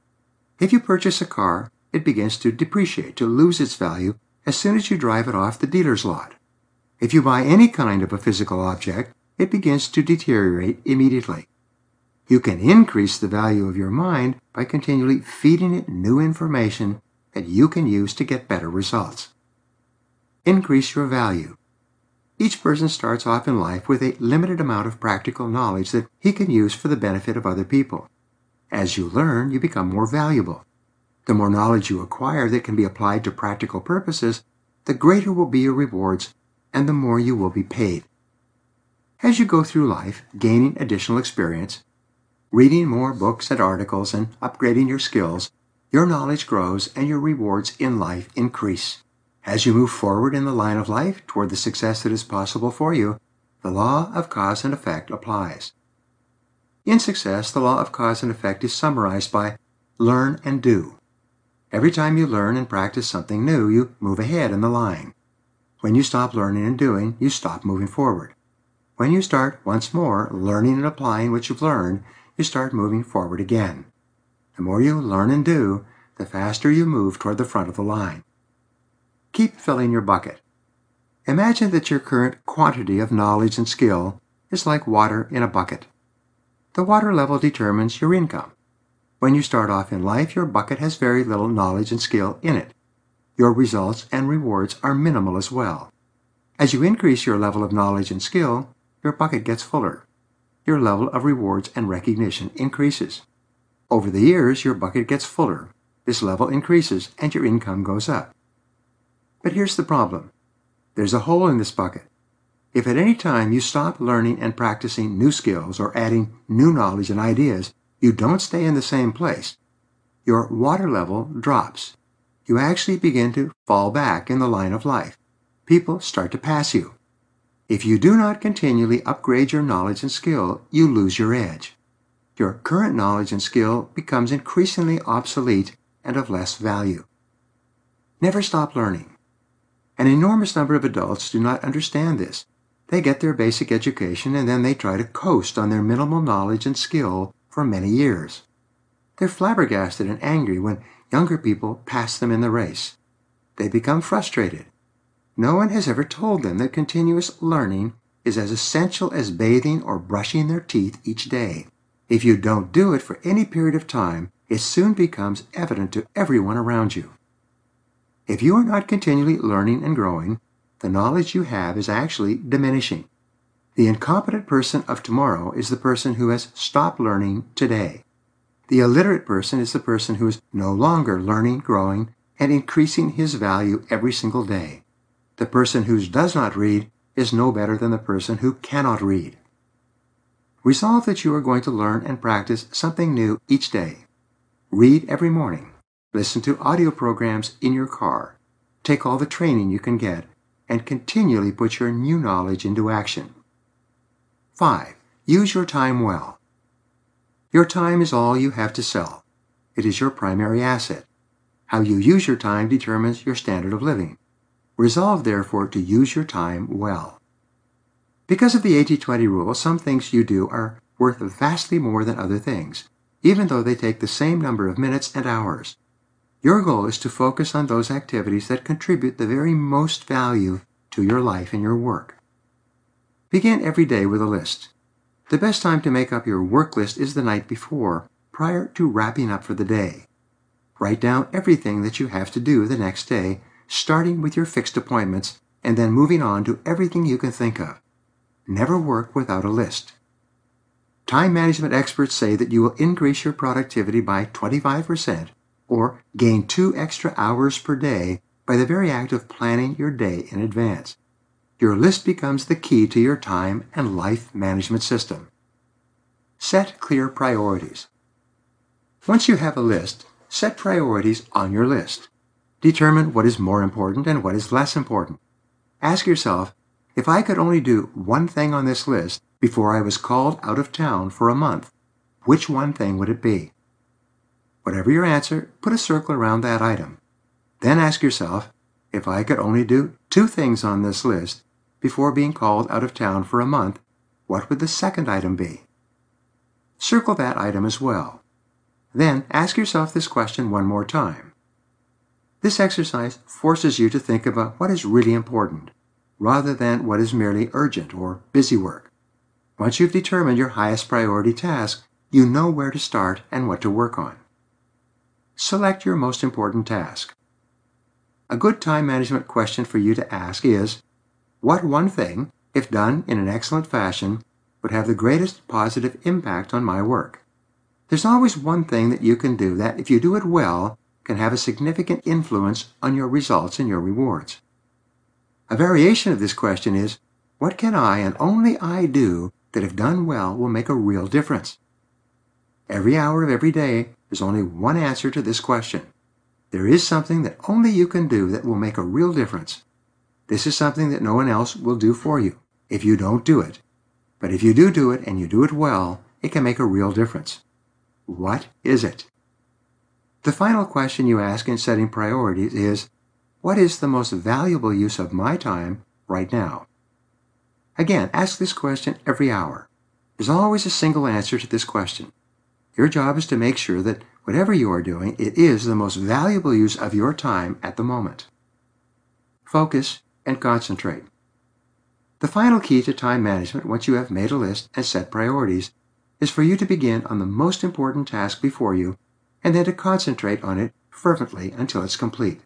If you purchase a car, it begins to depreciate, to lose its value as soon as you drive it off the dealer's lot. If you buy any kind of a physical object, it begins to deteriorate immediately. You can increase the value of your mind by continually feeding it new information that you can use to get better results. Increase your value. Each person starts off in life with a limited amount of practical knowledge that he can use for the benefit of other people. As you learn, you become more valuable. The more knowledge you acquire that can be applied to practical purposes, the greater will be your rewards and the more you will be paid. As you go through life, gaining additional experience, reading more books and articles, and upgrading your skills, your knowledge grows and your rewards in life increase. As you move forward in the line of life toward the success that is possible for you, the law of cause and effect applies. In success, the law of cause and effect is summarized by learn and do. Every time you learn and practice something new, you move ahead in the line. When you stop learning and doing, you stop moving forward. When you start once more learning and applying what you've learned, you start moving forward again. The more you learn and do, the faster you move toward the front of the line. Keep filling your bucket. Imagine that your current quantity of knowledge and skill is like water in a bucket. The water level determines your income. When you start off in life, your bucket has very little knowledge and skill in it. Your results and rewards are minimal as well. As you increase your level of knowledge and skill, your bucket gets fuller. Your level of rewards and recognition increases. Over the years, your bucket gets fuller. This level increases and your income goes up. But here's the problem there's a hole in this bucket. If at any time you stop learning and practicing new skills or adding new knowledge and ideas, you don't stay in the same place. Your water level drops. You actually begin to fall back in the line of life. People start to pass you. If you do not continually upgrade your knowledge and skill, you lose your edge. Your current knowledge and skill becomes increasingly obsolete and of less value. Never stop learning. An enormous number of adults do not understand this. They get their basic education and then they try to coast on their minimal knowledge and skill for many years. They're flabbergasted and angry when younger people pass them in the race. They become frustrated. No one has ever told them that continuous learning is as essential as bathing or brushing their teeth each day. If you don't do it for any period of time, it soon becomes evident to everyone around you. If you are not continually learning and growing, the knowledge you have is actually diminishing. The incompetent person of tomorrow is the person who has stopped learning today. The illiterate person is the person who is no longer learning, growing, and increasing his value every single day. The person who does not read is no better than the person who cannot read. Resolve that you are going to learn and practice something new each day. Read every morning. Listen to audio programs in your car. Take all the training you can get and continually put your new knowledge into action. 5. Use your time well. Your time is all you have to sell. It is your primary asset. How you use your time determines your standard of living. Resolve, therefore, to use your time well. Because of the 80-20 rule, some things you do are worth vastly more than other things, even though they take the same number of minutes and hours. Your goal is to focus on those activities that contribute the very most value to your life and your work. Begin every day with a list. The best time to make up your work list is the night before, prior to wrapping up for the day. Write down everything that you have to do the next day, starting with your fixed appointments and then moving on to everything you can think of. Never work without a list. Time management experts say that you will increase your productivity by 25% or gain two extra hours per day by the very act of planning your day in advance. Your list becomes the key to your time and life management system. Set clear priorities. Once you have a list, set priorities on your list. Determine what is more important and what is less important. Ask yourself, if I could only do one thing on this list before I was called out of town for a month, which one thing would it be? Whatever your answer, put a circle around that item. Then ask yourself, if I could only do two things on this list before being called out of town for a month, what would the second item be? Circle that item as well. Then ask yourself this question one more time. This exercise forces you to think about what is really important, rather than what is merely urgent or busy work. Once you've determined your highest priority task, you know where to start and what to work on. Select your most important task. A good time management question for you to ask is, what one thing, if done in an excellent fashion, would have the greatest positive impact on my work? There's always one thing that you can do that, if you do it well, can have a significant influence on your results and your rewards. A variation of this question is, what can I and only I do that if done well will make a real difference? Every hour of every day, there's only one answer to this question. There is something that only you can do that will make a real difference. This is something that no one else will do for you if you don't do it. But if you do do it and you do it well, it can make a real difference. What is it? The final question you ask in setting priorities is, what is the most valuable use of my time right now? Again, ask this question every hour. There's always a single answer to this question. Your job is to make sure that whatever you are doing, it is the most valuable use of your time at the moment. Focus and concentrate. The final key to time management, once you have made a list and set priorities, is for you to begin on the most important task before you and then to concentrate on it fervently until it's complete.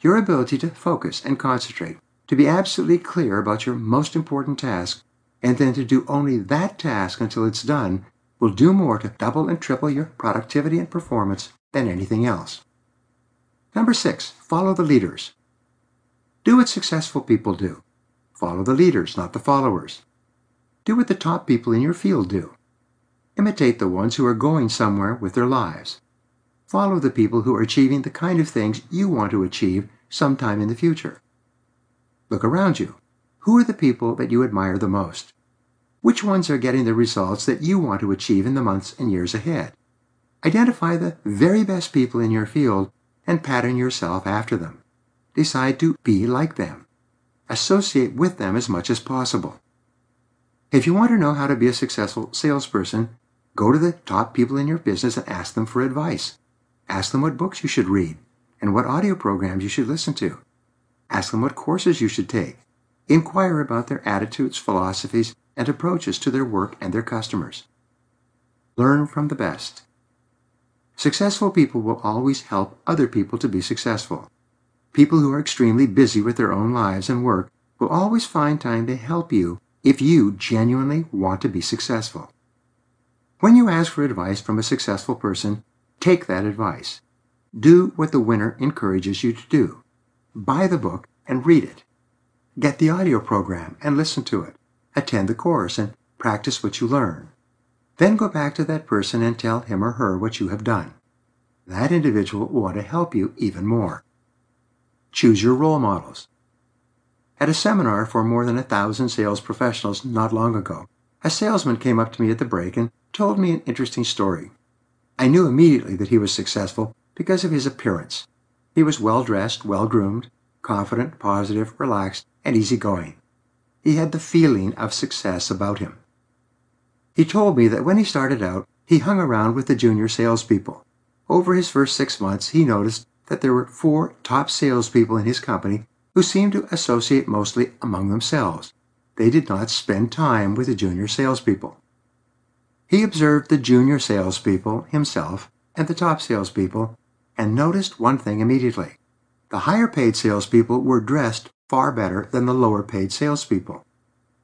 Your ability to focus and concentrate, to be absolutely clear about your most important task, and then to do only that task until it's done will do more to double and triple your productivity and performance than anything else. Number six, follow the leaders. Do what successful people do. Follow the leaders, not the followers. Do what the top people in your field do. Imitate the ones who are going somewhere with their lives. Follow the people who are achieving the kind of things you want to achieve sometime in the future. Look around you. Who are the people that you admire the most? Which ones are getting the results that you want to achieve in the months and years ahead? Identify the very best people in your field and pattern yourself after them. Decide to be like them. Associate with them as much as possible. If you want to know how to be a successful salesperson, go to the top people in your business and ask them for advice. Ask them what books you should read and what audio programs you should listen to. Ask them what courses you should take. Inquire about their attitudes, philosophies, and approaches to their work and their customers. Learn from the best. Successful people will always help other people to be successful. People who are extremely busy with their own lives and work will always find time to help you if you genuinely want to be successful. When you ask for advice from a successful person, take that advice. Do what the winner encourages you to do. Buy the book and read it. Get the audio program and listen to it. Attend the course and practice what you learn. Then go back to that person and tell him or her what you have done. That individual will want to help you even more. Choose your role models. At a seminar for more than a thousand sales professionals not long ago, a salesman came up to me at the break and told me an interesting story. I knew immediately that he was successful because of his appearance. He was well dressed, well groomed, confident, positive, relaxed, and easygoing. He had the feeling of success about him. He told me that when he started out, he hung around with the junior salespeople. Over his first six months, he noticed that there were four top salespeople in his company who seemed to associate mostly among themselves. They did not spend time with the junior salespeople. He observed the junior salespeople himself and the top salespeople and noticed one thing immediately. The higher paid salespeople were dressed far better than the lower paid salespeople.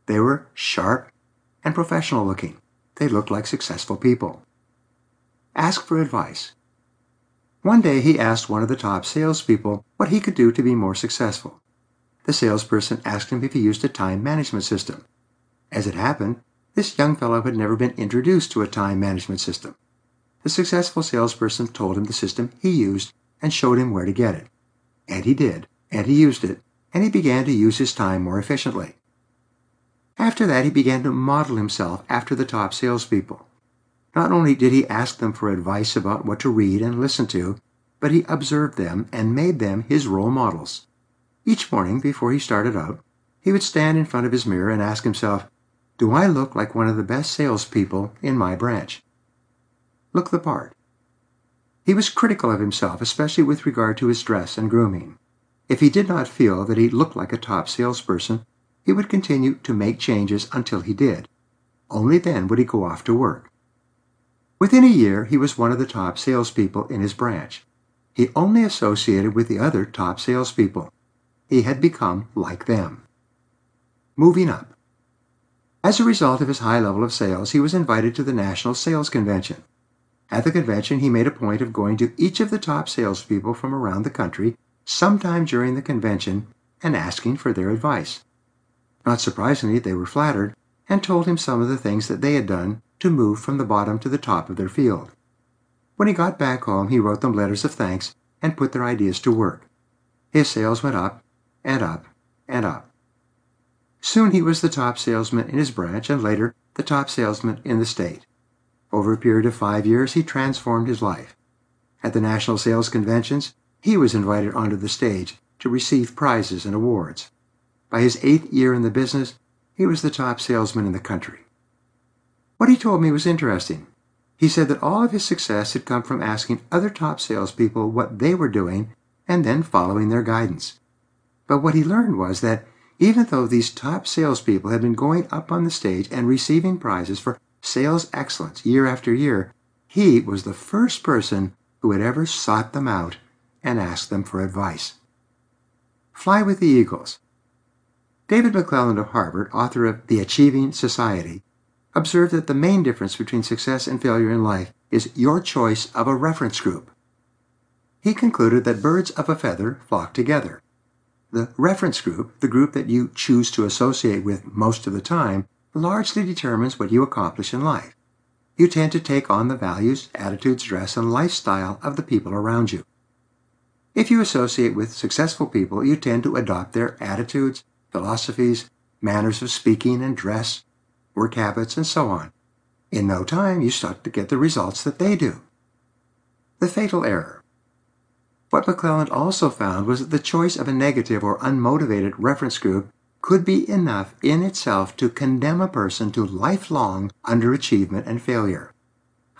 They were sharp and professional looking. They looked like successful people. Ask for advice. One day he asked one of the top salespeople what he could do to be more successful. The salesperson asked him if he used a time management system. As it happened, this young fellow had never been introduced to a time management system. The successful salesperson told him the system he used and showed him where to get it. And he did, and he used it, and he began to use his time more efficiently. After that, he began to model himself after the top salespeople. Not only did he ask them for advice about what to read and listen to, but he observed them and made them his role models. Each morning, before he started out, he would stand in front of his mirror and ask himself, Do I look like one of the best salespeople in my branch? Look the part. He was critical of himself, especially with regard to his dress and grooming. If he did not feel that he looked like a top salesperson, he would continue to make changes until he did. Only then would he go off to work. Within a year, he was one of the top salespeople in his branch. He only associated with the other top salespeople. He had become like them. Moving up. As a result of his high level of sales, he was invited to the National Sales Convention. At the convention, he made a point of going to each of the top salespeople from around the country sometime during the convention and asking for their advice. Not surprisingly, they were flattered and told him some of the things that they had done to move from the bottom to the top of their field. When he got back home, he wrote them letters of thanks and put their ideas to work. His sales went up and up and up. Soon he was the top salesman in his branch and later the top salesman in the state. Over a period of five years, he transformed his life. At the national sales conventions, he was invited onto the stage to receive prizes and awards. By his eighth year in the business, he was the top salesman in the country. What he told me was interesting. He said that all of his success had come from asking other top salespeople what they were doing and then following their guidance. But what he learned was that even though these top salespeople had been going up on the stage and receiving prizes for sales excellence year after year, he was the first person who had ever sought them out and asked them for advice. Fly with the Eagles. David McClelland of Harvard, author of The Achieving Society, observed that the main difference between success and failure in life is your choice of a reference group. He concluded that birds of a feather flock together. The reference group, the group that you choose to associate with most of the time, largely determines what you accomplish in life. You tend to take on the values, attitudes, dress, and lifestyle of the people around you. If you associate with successful people, you tend to adopt their attitudes, philosophies, manners of speaking and dress, work habits, and so on. In no time, you start to get the results that they do. The fatal error. What McClelland also found was that the choice of a negative or unmotivated reference group could be enough in itself to condemn a person to lifelong underachievement and failure.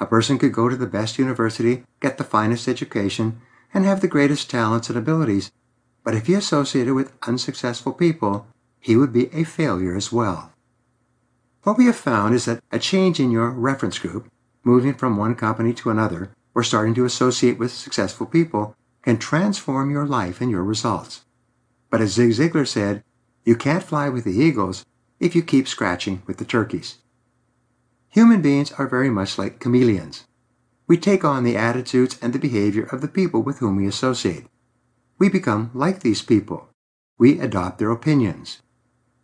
A person could go to the best university, get the finest education, and have the greatest talents and abilities, but if he associated with unsuccessful people, he would be a failure as well. What we have found is that a change in your reference group, moving from one company to another, or starting to associate with successful people, can transform your life and your results. But as Zig Ziglar said, you can't fly with the eagles if you keep scratching with the turkeys. Human beings are very much like chameleons. We take on the attitudes and the behavior of the people with whom we associate. We become like these people. We adopt their opinions.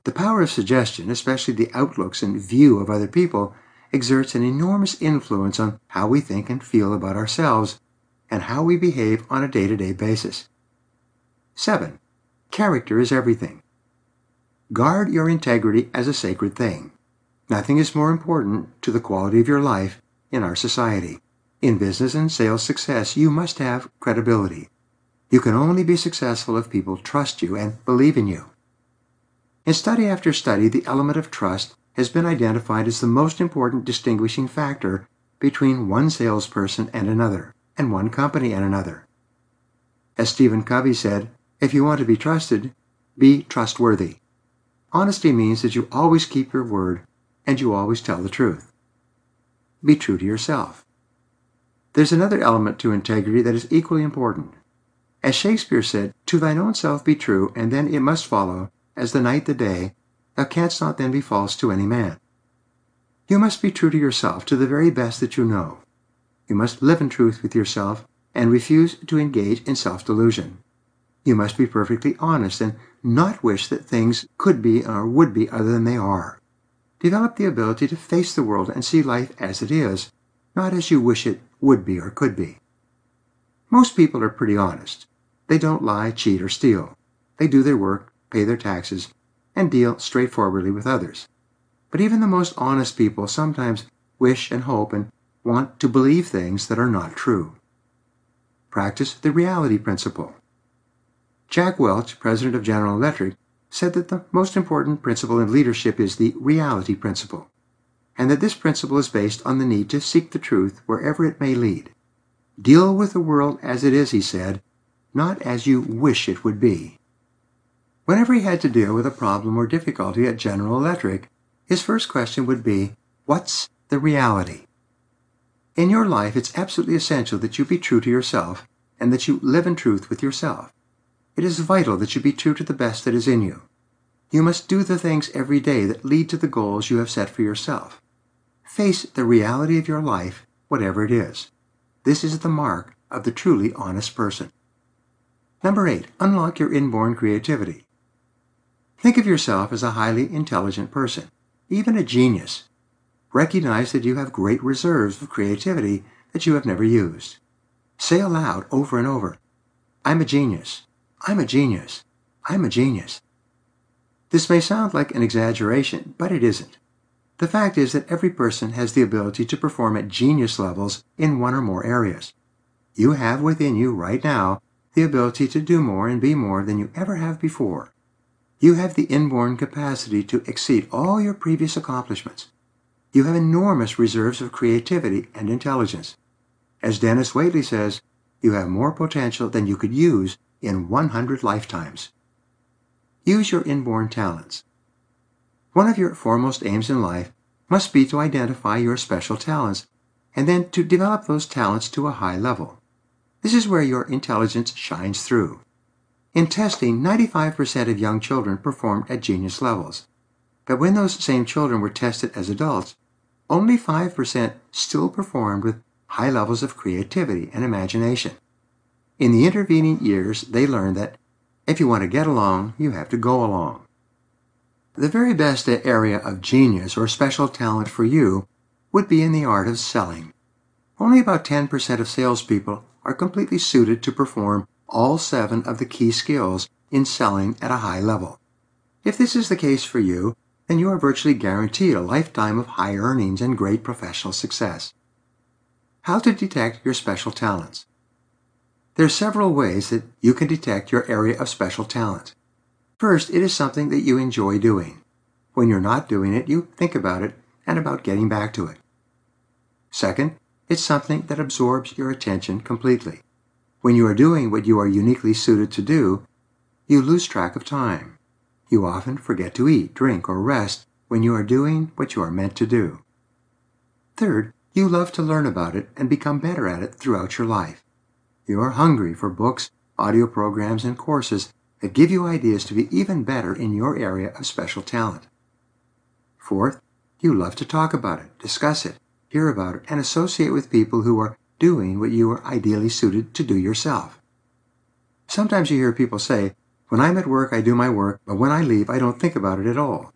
The power of suggestion, especially the outlooks and view of other people, exerts an enormous influence on how we think and feel about ourselves and how we behave on a day to day basis. 7. Character is everything. Guard your integrity as a sacred thing. Nothing is more important to the quality of your life in our society. In business and sales success, you must have credibility. You can only be successful if people trust you and believe in you. In study after study, the element of trust has been identified as the most important distinguishing factor between one salesperson and another, and one company and another. As Stephen Covey said, if you want to be trusted, be trustworthy. Honesty means that you always keep your word and you always tell the truth. Be true to yourself. There's another element to integrity that is equally important. As Shakespeare said, To thine own self be true, and then it must follow, as the night the day, thou canst not then be false to any man. You must be true to yourself to the very best that you know. You must live in truth with yourself and refuse to engage in self delusion. You must be perfectly honest and not wish that things could be or would be other than they are. Develop the ability to face the world and see life as it is, not as you wish it would be or could be. Most people are pretty honest. They don't lie, cheat, or steal. They do their work, pay their taxes, and deal straightforwardly with others. But even the most honest people sometimes wish and hope and want to believe things that are not true. Practice the reality principle. Jack Welch, president of General Electric, said that the most important principle in leadership is the reality principle, and that this principle is based on the need to seek the truth wherever it may lead. Deal with the world as it is, he said, not as you wish it would be. Whenever he had to deal with a problem or difficulty at General Electric, his first question would be, What's the reality? In your life, it's absolutely essential that you be true to yourself and that you live in truth with yourself. It is vital that you be true to the best that is in you. You must do the things every day that lead to the goals you have set for yourself. Face the reality of your life, whatever it is. This is the mark of the truly honest person. Number eight, unlock your inborn creativity. Think of yourself as a highly intelligent person, even a genius. Recognize that you have great reserves of creativity that you have never used. Say aloud over and over, I'm a genius. I'm a genius. I'm a genius. This may sound like an exaggeration, but it isn't. The fact is that every person has the ability to perform at genius levels in one or more areas. You have within you right now the ability to do more and be more than you ever have before. You have the inborn capacity to exceed all your previous accomplishments. You have enormous reserves of creativity and intelligence. As Dennis Waitley says, you have more potential than you could use in 100 lifetimes. Use your inborn talents. One of your foremost aims in life must be to identify your special talents and then to develop those talents to a high level. This is where your intelligence shines through. In testing, 95% of young children performed at genius levels. But when those same children were tested as adults, only 5% still performed with high levels of creativity and imagination. In the intervening years, they learned that if you want to get along, you have to go along. The very best area of genius or special talent for you would be in the art of selling. Only about 10% of salespeople are completely suited to perform all seven of the key skills in selling at a high level. If this is the case for you, then you are virtually guaranteed a lifetime of high earnings and great professional success. How to detect your special talents. There are several ways that you can detect your area of special talent. First, it is something that you enjoy doing. When you're not doing it, you think about it and about getting back to it. Second, it's something that absorbs your attention completely. When you are doing what you are uniquely suited to do, you lose track of time. You often forget to eat, drink, or rest when you are doing what you are meant to do. Third, you love to learn about it and become better at it throughout your life. You are hungry for books, audio programs, and courses that give you ideas to be even better in your area of special talent. Fourth, you love to talk about it, discuss it, hear about it, and associate with people who are doing what you are ideally suited to do yourself. Sometimes you hear people say, When I'm at work, I do my work, but when I leave, I don't think about it at all.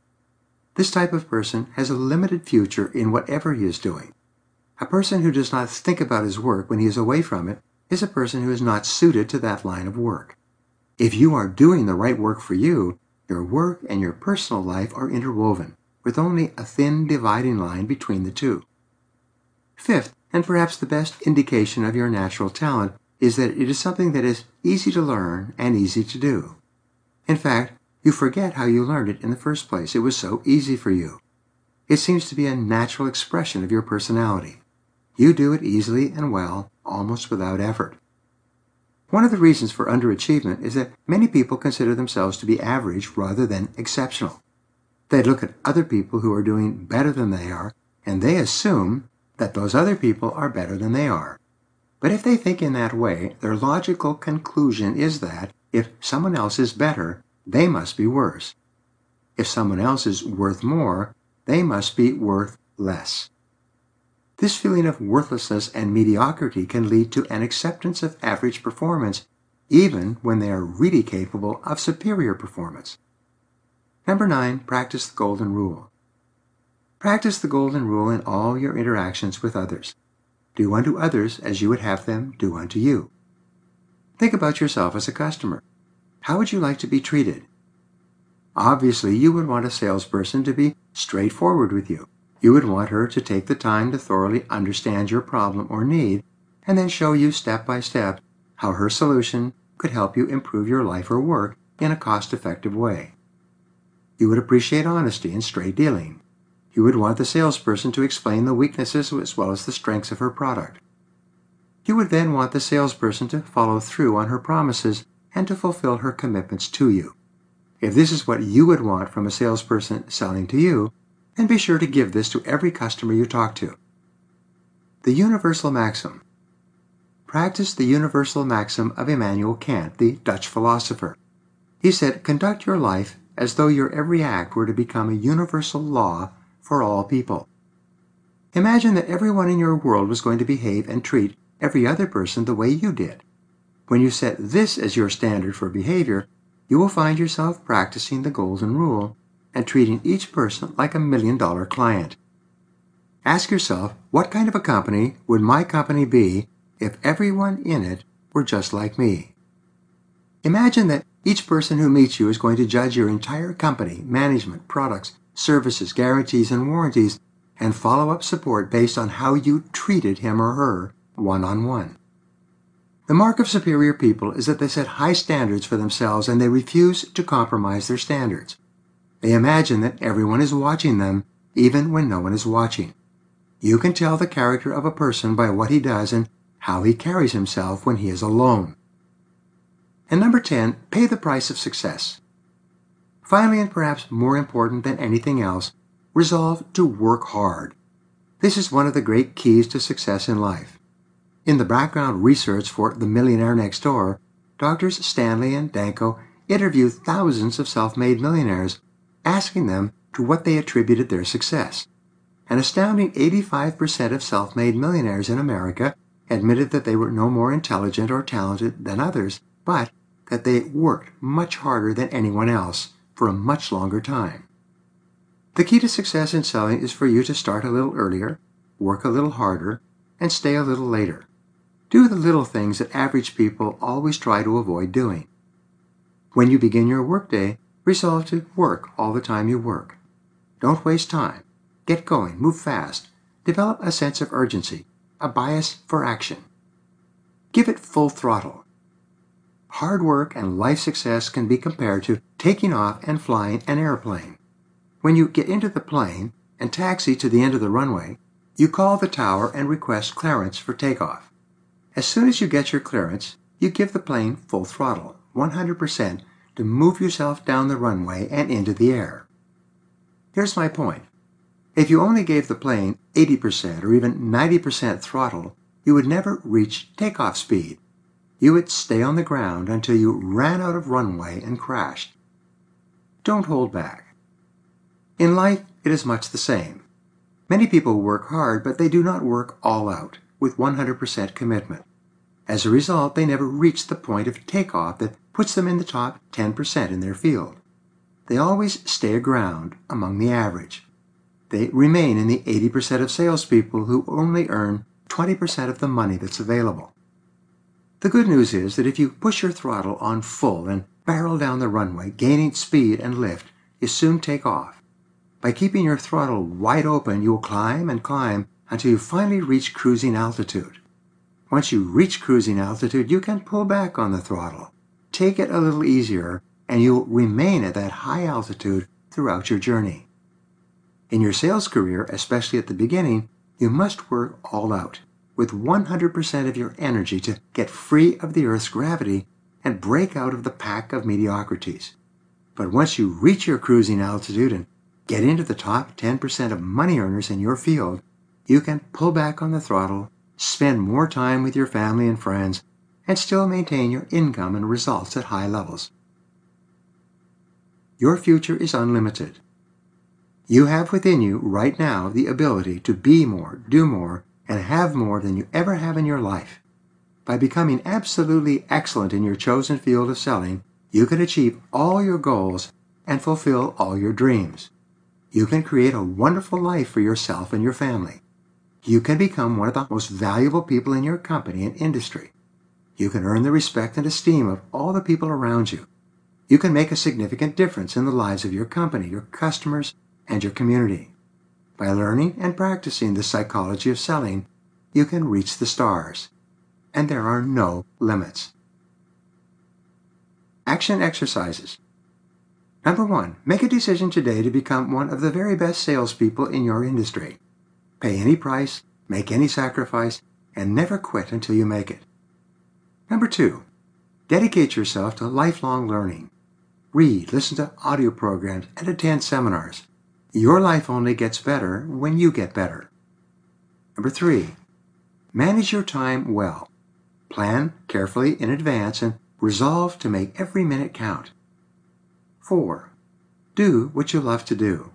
This type of person has a limited future in whatever he is doing. A person who does not think about his work when he is away from it is a person who is not suited to that line of work. If you are doing the right work for you, your work and your personal life are interwoven, with only a thin dividing line between the two. Fifth, and perhaps the best indication of your natural talent, is that it is something that is easy to learn and easy to do. In fact, you forget how you learned it in the first place. It was so easy for you. It seems to be a natural expression of your personality. You do it easily and well, almost without effort. One of the reasons for underachievement is that many people consider themselves to be average rather than exceptional. They look at other people who are doing better than they are, and they assume that those other people are better than they are. But if they think in that way, their logical conclusion is that if someone else is better, they must be worse. If someone else is worth more, they must be worth less. This feeling of worthlessness and mediocrity can lead to an acceptance of average performance, even when they are really capable of superior performance. Number nine, practice the golden rule. Practice the golden rule in all your interactions with others. Do unto others as you would have them do unto you. Think about yourself as a customer. How would you like to be treated? Obviously, you would want a salesperson to be straightforward with you. You would want her to take the time to thoroughly understand your problem or need and then show you step by step how her solution could help you improve your life or work in a cost effective way. You would appreciate honesty and straight dealing. You would want the salesperson to explain the weaknesses as well as the strengths of her product. You would then want the salesperson to follow through on her promises and to fulfill her commitments to you. If this is what you would want from a salesperson selling to you, and be sure to give this to every customer you talk to. The Universal Maxim Practice the universal maxim of Immanuel Kant, the Dutch philosopher. He said, Conduct your life as though your every act were to become a universal law for all people. Imagine that everyone in your world was going to behave and treat every other person the way you did. When you set this as your standard for behavior, you will find yourself practicing the Golden Rule and treating each person like a million dollar client. Ask yourself, what kind of a company would my company be if everyone in it were just like me? Imagine that each person who meets you is going to judge your entire company, management, products, services, guarantees, and warranties, and follow up support based on how you treated him or her one on one. The mark of superior people is that they set high standards for themselves and they refuse to compromise their standards. They imagine that everyone is watching them, even when no one is watching. You can tell the character of a person by what he does and how he carries himself when he is alone. And number 10, pay the price of success. Finally, and perhaps more important than anything else, resolve to work hard. This is one of the great keys to success in life. In the background research for The Millionaire Next Door, Doctors Stanley and Danko interviewed thousands of self made millionaires asking them to what they attributed their success. An astounding 85% of self made millionaires in America admitted that they were no more intelligent or talented than others, but that they worked much harder than anyone else for a much longer time. The key to success in selling is for you to start a little earlier, work a little harder, and stay a little later. Do the little things that average people always try to avoid doing. When you begin your workday, Resolve to work all the time you work. Don't waste time. Get going, move fast. Develop a sense of urgency, a bias for action. Give it full throttle. Hard work and life success can be compared to taking off and flying an airplane. When you get into the plane and taxi to the end of the runway, you call the tower and request clearance for takeoff. As soon as you get your clearance, you give the plane full throttle, 100% to move yourself down the runway and into the air. Here's my point. If you only gave the plane 80% or even 90% throttle, you would never reach takeoff speed. You would stay on the ground until you ran out of runway and crashed. Don't hold back. In life, it is much the same. Many people work hard, but they do not work all out, with 100% commitment. As a result, they never reach the point of takeoff that puts them in the top 10% in their field. They always stay aground among the average. They remain in the 80% of salespeople who only earn 20% of the money that's available. The good news is that if you push your throttle on full and barrel down the runway, gaining speed and lift, you soon take off. By keeping your throttle wide open, you will climb and climb until you finally reach cruising altitude. Once you reach cruising altitude, you can pull back on the throttle. Take it a little easier, and you'll remain at that high altitude throughout your journey. In your sales career, especially at the beginning, you must work all out with 100% of your energy to get free of the Earth's gravity and break out of the pack of mediocrities. But once you reach your cruising altitude and get into the top 10% of money earners in your field, you can pull back on the throttle, spend more time with your family and friends, and still maintain your income and results at high levels. Your future is unlimited. You have within you right now the ability to be more, do more, and have more than you ever have in your life. By becoming absolutely excellent in your chosen field of selling, you can achieve all your goals and fulfill all your dreams. You can create a wonderful life for yourself and your family. You can become one of the most valuable people in your company and industry. You can earn the respect and esteem of all the people around you. You can make a significant difference in the lives of your company, your customers, and your community. By learning and practicing the psychology of selling, you can reach the stars. And there are no limits. Action exercises. Number one, make a decision today to become one of the very best salespeople in your industry. Pay any price, make any sacrifice, and never quit until you make it. Number two, dedicate yourself to lifelong learning. Read, listen to audio programs, and attend seminars. Your life only gets better when you get better. Number three, manage your time well. Plan carefully in advance and resolve to make every minute count. Four, do what you love to do.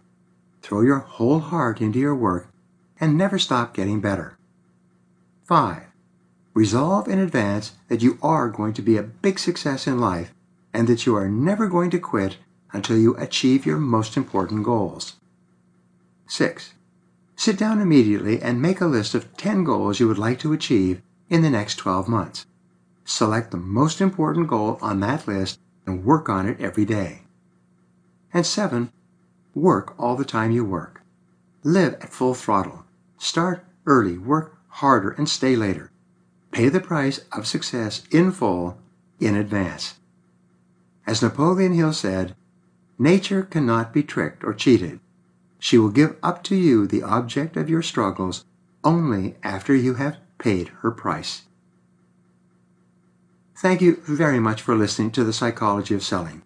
Throw your whole heart into your work and never stop getting better. Five, resolve in advance that you are going to be a big success in life and that you are never going to quit until you achieve your most important goals. 6. Sit down immediately and make a list of 10 goals you would like to achieve in the next 12 months. Select the most important goal on that list and work on it every day. And 7. Work all the time you work. Live at full throttle. Start early, work harder, and stay later. Pay the price of success in full in advance. As Napoleon Hill said, nature cannot be tricked or cheated. She will give up to you the object of your struggles only after you have paid her price. Thank you very much for listening to The Psychology of Selling.